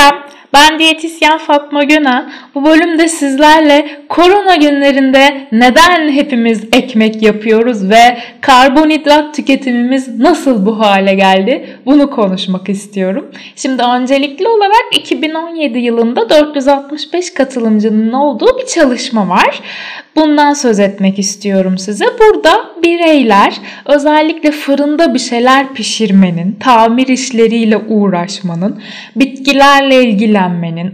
up ben diyetisyen Fatma Gönen. Bu bölümde sizlerle korona günlerinde neden hepimiz ekmek yapıyoruz ve karbonhidrat tüketimimiz nasıl bu hale geldi bunu konuşmak istiyorum. Şimdi öncelikli olarak 2017 yılında 465 katılımcının olduğu bir çalışma var. Bundan söz etmek istiyorum size. Burada bireyler özellikle fırında bir şeyler pişirmenin, tamir işleriyle uğraşmanın, bitkilerle ilgilenmenin,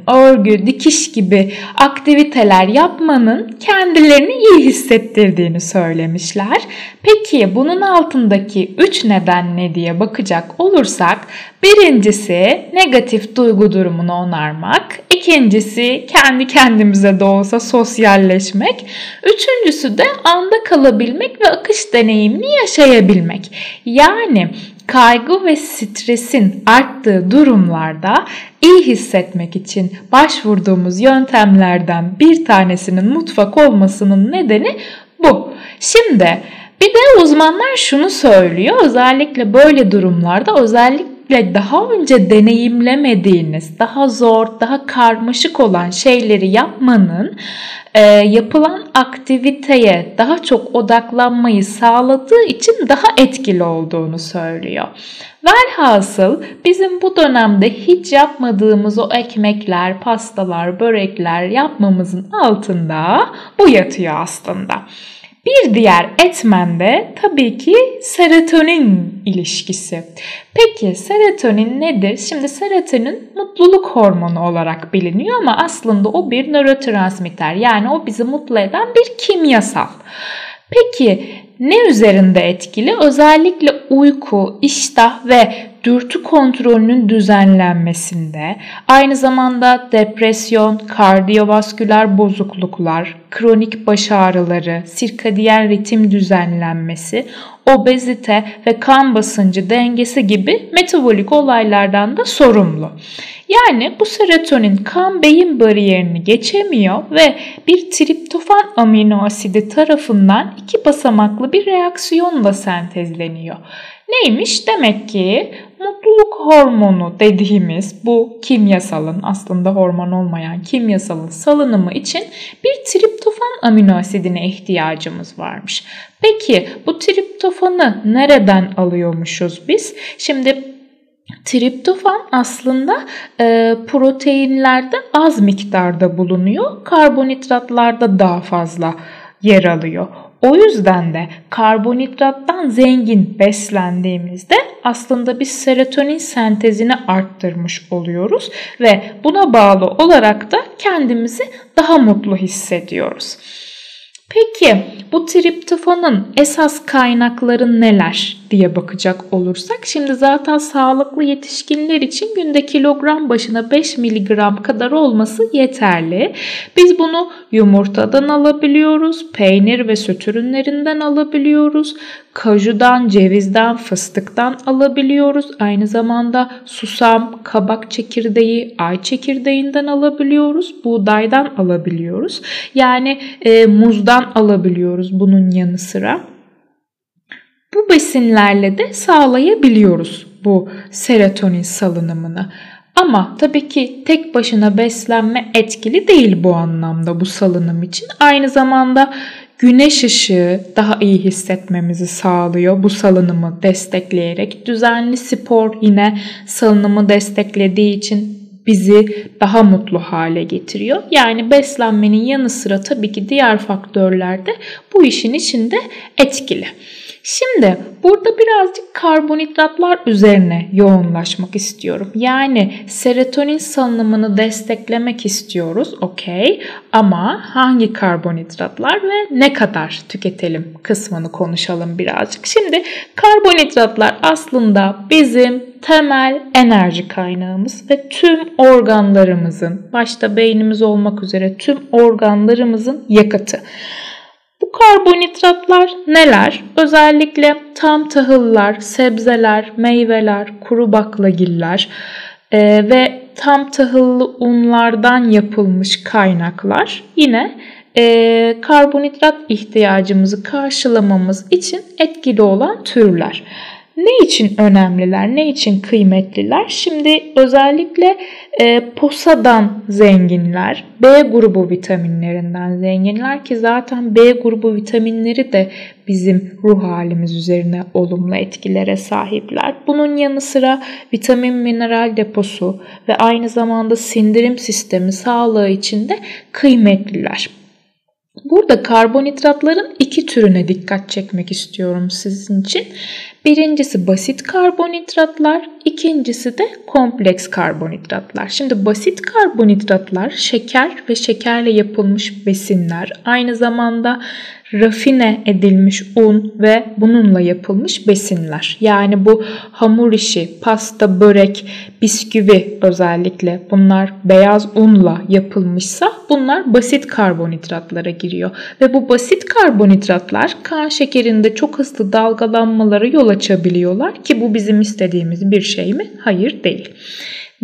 örgü, dikiş gibi aktiviteler yapmanın kendilerini iyi hissettirdiğini söylemişler. Peki bunun altındaki 3 neden ne diye bakacak olursak birincisi negatif duygu durumunu onarmak, ikincisi kendi kendimize de olsa sosyalleşmek, üçüncüsü de anda kalabilmek ve akış deneyimini yaşayabilmek. Yani kaygı ve stresin arttığı durumlarda iyi hissetmek için başvurduğumuz yöntemlerden bir tanesinin mutfak olmasının nedeni bu. Şimdi bir de uzmanlar şunu söylüyor. Özellikle böyle durumlarda özellikle daha önce deneyimlemediğiniz, daha zor, daha karmaşık olan şeyleri yapmanın e, yapılan aktiviteye daha çok odaklanmayı sağladığı için daha etkili olduğunu söylüyor. Velhasıl bizim bu dönemde hiç yapmadığımız o ekmekler, pastalar, börekler yapmamızın altında bu yatıyor aslında. Bir diğer etmen de tabii ki serotonin ilişkisi. Peki serotonin nedir? Şimdi serotonin mutluluk hormonu olarak biliniyor ama aslında o bir nörotransmitter. Yani o bizi mutlu eden bir kimyasal. Peki ne üzerinde etkili? Özellikle uyku, iştah ve dürtü kontrolünün düzenlenmesinde, aynı zamanda depresyon, kardiyovasküler bozukluklar, kronik baş ağrıları, sirkadiyen ritim düzenlenmesi, obezite ve kan basıncı dengesi gibi metabolik olaylardan da sorumlu. Yani bu serotonin kan beyin bariyerini geçemiyor ve bir triptofan amino asidi tarafından iki basamaklı bir reaksiyonla sentezleniyor. Neymiş? Demek ki mutluluk hormonu dediğimiz bu kimyasalın aslında hormon olmayan kimyasalın salınımı için bir triptofan amino asidine ihtiyacımız varmış. Peki bu triptofanı nereden alıyormuşuz biz? Şimdi Triptofan aslında e, proteinlerde az miktarda bulunuyor. Karbonhidratlarda daha fazla yer alıyor. O yüzden de karbonhidrattan zengin beslendiğimizde aslında biz serotonin sentezini arttırmış oluyoruz ve buna bağlı olarak da kendimizi daha mutlu hissediyoruz. Peki bu triptofanın esas kaynakları neler diye bakacak olursak şimdi zaten sağlıklı yetişkinler için günde kilogram başına 5 miligram kadar olması yeterli. Biz bunu yumurtadan alabiliyoruz, peynir ve süt ürünlerinden alabiliyoruz, kajudan, cevizden, fıstıktan alabiliyoruz. Aynı zamanda susam, kabak çekirdeği, ay çekirdeğinden alabiliyoruz, buğdaydan alabiliyoruz. Yani e, muzdan alabiliyoruz bunun yanı sıra. Bu besinlerle de sağlayabiliyoruz bu serotonin salınımını. Ama tabii ki tek başına beslenme etkili değil bu anlamda bu salınım için. Aynı zamanda güneş ışığı daha iyi hissetmemizi sağlıyor bu salınımı destekleyerek. Düzenli spor yine salınımı desteklediği için bizi daha mutlu hale getiriyor. Yani beslenmenin yanı sıra tabii ki diğer faktörler de bu işin içinde etkili. Şimdi burada birazcık karbonhidratlar üzerine yoğunlaşmak istiyorum. Yani serotonin salınımını desteklemek istiyoruz. Okey. Ama hangi karbonhidratlar ve ne kadar tüketelim kısmını konuşalım birazcık. Şimdi karbonhidratlar aslında bizim temel enerji kaynağımız ve tüm organlarımızın başta beynimiz olmak üzere tüm organlarımızın yakıtı. Bu karbonhidratlar neler? Özellikle tam tahıllar, sebzeler, meyveler, kuru baklagiller e, ve tam tahıllı unlardan yapılmış kaynaklar yine e, karbonhidrat ihtiyacımızı karşılamamız için etkili olan türler. Ne için önemliler, ne için kıymetliler? Şimdi özellikle e, posadan zenginler, B grubu vitaminlerinden zenginler ki zaten B grubu vitaminleri de bizim ruh halimiz üzerine olumlu etkilere sahipler. Bunun yanı sıra vitamin mineral deposu ve aynı zamanda sindirim sistemi sağlığı için de kıymetliler. Burada karbonhidratların iki türüne dikkat çekmek istiyorum sizin için. Birincisi basit karbonhidratlar, ikincisi de kompleks karbonhidratlar. Şimdi basit karbonhidratlar şeker ve şekerle yapılmış besinler. Aynı zamanda rafine edilmiş un ve bununla yapılmış besinler. Yani bu hamur işi, pasta, börek, bisküvi özellikle bunlar beyaz unla yapılmışsa bunlar basit karbonhidratlara giriyor. Ve bu basit karbonhidratlar kan şekerinde çok hızlı dalgalanmalara yol açabiliyorlar ki bu bizim istediğimiz bir şey mi? Hayır değil.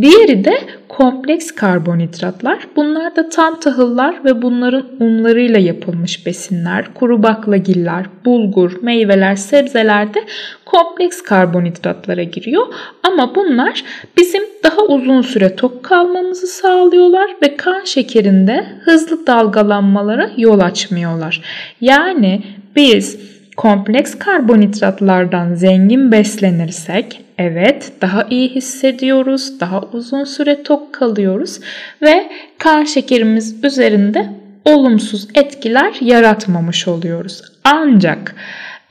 Diğeri de kompleks karbonhidratlar. Bunlar da tam tahıllar ve bunların unlarıyla yapılmış besinler. Kuru baklagiller, bulgur, meyveler, sebzeler de kompleks karbonhidratlara giriyor. Ama bunlar bizim daha uzun süre tok kalmamızı sağlıyorlar ve kan şekerinde hızlı dalgalanmalara yol açmıyorlar. Yani biz kompleks karbonhidratlardan zengin beslenirsek evet daha iyi hissediyoruz, daha uzun süre tok kalıyoruz ve kan şekerimiz üzerinde olumsuz etkiler yaratmamış oluyoruz. Ancak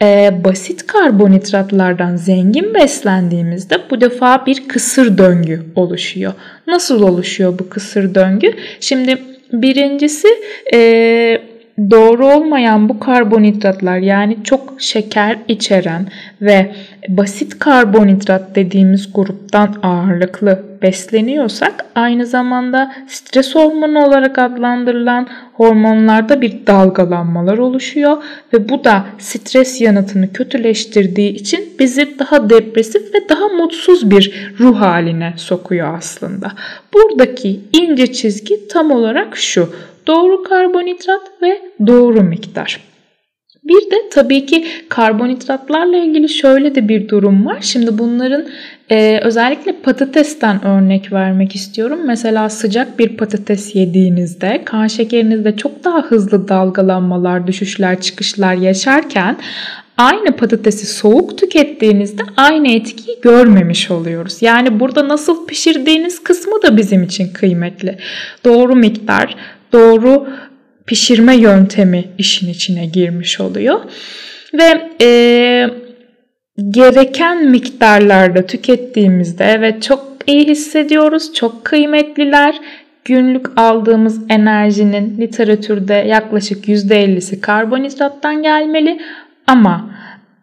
e, basit karbonhidratlardan zengin beslendiğimizde bu defa bir kısır döngü oluşuyor. Nasıl oluşuyor bu kısır döngü? Şimdi birincisi e, doğru olmayan bu karbonhidratlar yani çok şeker içeren ve basit karbonhidrat dediğimiz gruptan ağırlıklı besleniyorsak aynı zamanda stres hormonu olarak adlandırılan hormonlarda bir dalgalanmalar oluşuyor ve bu da stres yanıtını kötüleştirdiği için bizi daha depresif ve daha mutsuz bir ruh haline sokuyor aslında. Buradaki ince çizgi tam olarak şu doğru karbonhidrat ve doğru miktar. Bir de tabii ki karbonhidratlarla ilgili şöyle de bir durum var. Şimdi bunların e, özellikle patatesten örnek vermek istiyorum. Mesela sıcak bir patates yediğinizde kan şekerinizde çok daha hızlı dalgalanmalar, düşüşler, çıkışlar yaşarken aynı patatesi soğuk tükettiğinizde aynı etkiyi görmemiş oluyoruz. Yani burada nasıl pişirdiğiniz kısmı da bizim için kıymetli. Doğru miktar, doğru pişirme yöntemi işin içine girmiş oluyor. Ve e, gereken miktarlarda tükettiğimizde evet çok iyi hissediyoruz, çok kıymetliler. Günlük aldığımız enerjinin literatürde yaklaşık %50'si karbonhidrattan gelmeli ama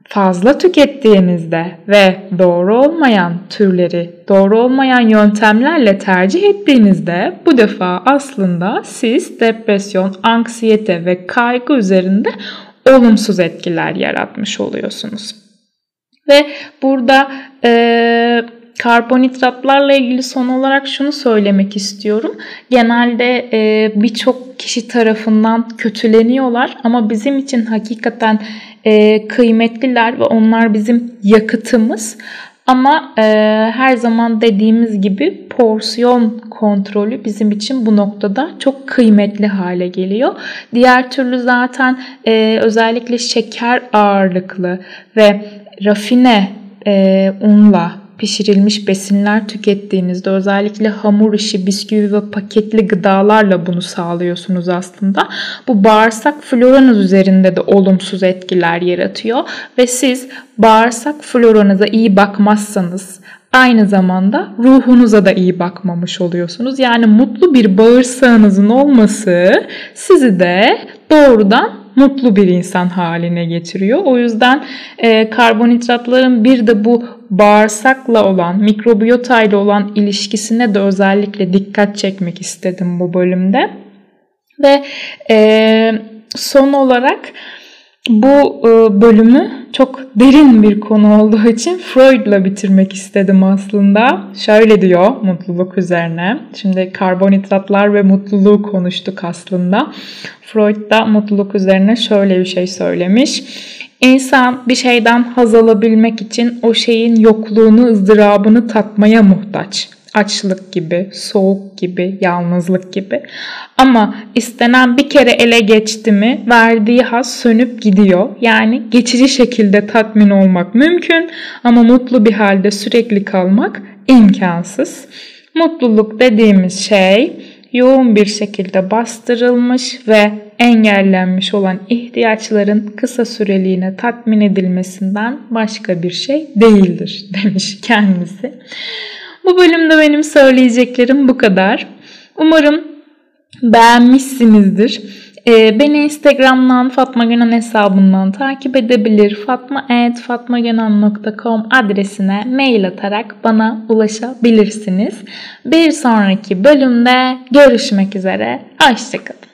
fazla tükettiğinizde ve doğru olmayan türleri, doğru olmayan yöntemlerle tercih ettiğinizde bu defa aslında siz depresyon, anksiyete ve kaygı üzerinde olumsuz etkiler yaratmış oluyorsunuz. Ve burada e, karbonhidratlarla ilgili son olarak şunu söylemek istiyorum. Genelde e, birçok kişi tarafından kötüleniyorlar ama bizim için hakikaten e, kıymetliler ve onlar bizim yakıtımız. Ama e, her zaman dediğimiz gibi porsiyon kontrolü bizim için bu noktada çok kıymetli hale geliyor. Diğer türlü zaten e, özellikle şeker ağırlıklı ve rafine e, unla pişirilmiş besinler tükettiğinizde özellikle hamur işi, bisküvi ve paketli gıdalarla bunu sağlıyorsunuz aslında. Bu bağırsak floranız üzerinde de olumsuz etkiler yaratıyor ve siz bağırsak floranıza iyi bakmazsanız aynı zamanda ruhunuza da iyi bakmamış oluyorsunuz. Yani mutlu bir bağırsağınızın olması sizi de doğrudan mutlu bir insan haline getiriyor. O yüzden e, karbonhidratların bir de bu bağırsakla olan, mikrobiyota ile olan ilişkisine de özellikle dikkat çekmek istedim bu bölümde. Ve e, son olarak bu e, bölümü çok derin bir konu olduğu için Freud'la bitirmek istedim aslında. Şöyle diyor mutluluk üzerine. Şimdi karbonhidratlar ve mutluluğu konuştuk aslında. Freud da mutluluk üzerine şöyle bir şey söylemiş. İnsan bir şeyden haz alabilmek için o şeyin yokluğunu, ızdırabını tatmaya muhtaç. Açlık gibi, soğuk gibi, yalnızlık gibi. Ama istenen bir kere ele geçti mi verdiği haz sönüp gidiyor. Yani geçici şekilde tatmin olmak mümkün ama mutlu bir halde sürekli kalmak imkansız. Mutluluk dediğimiz şey yoğun bir şekilde bastırılmış ve engellenmiş olan ihtiyaçların kısa süreliğine tatmin edilmesinden başka bir şey değildir demiş kendisi. Bu bölümde benim söyleyeceklerim bu kadar. Umarım beğenmişsinizdir. Ee, beni Instagram'dan Fatma Gönen hesabından takip edebilir. fatma.fatmagenan.com adresine mail atarak bana ulaşabilirsiniz. Bir sonraki bölümde görüşmek üzere. Hoşçakalın.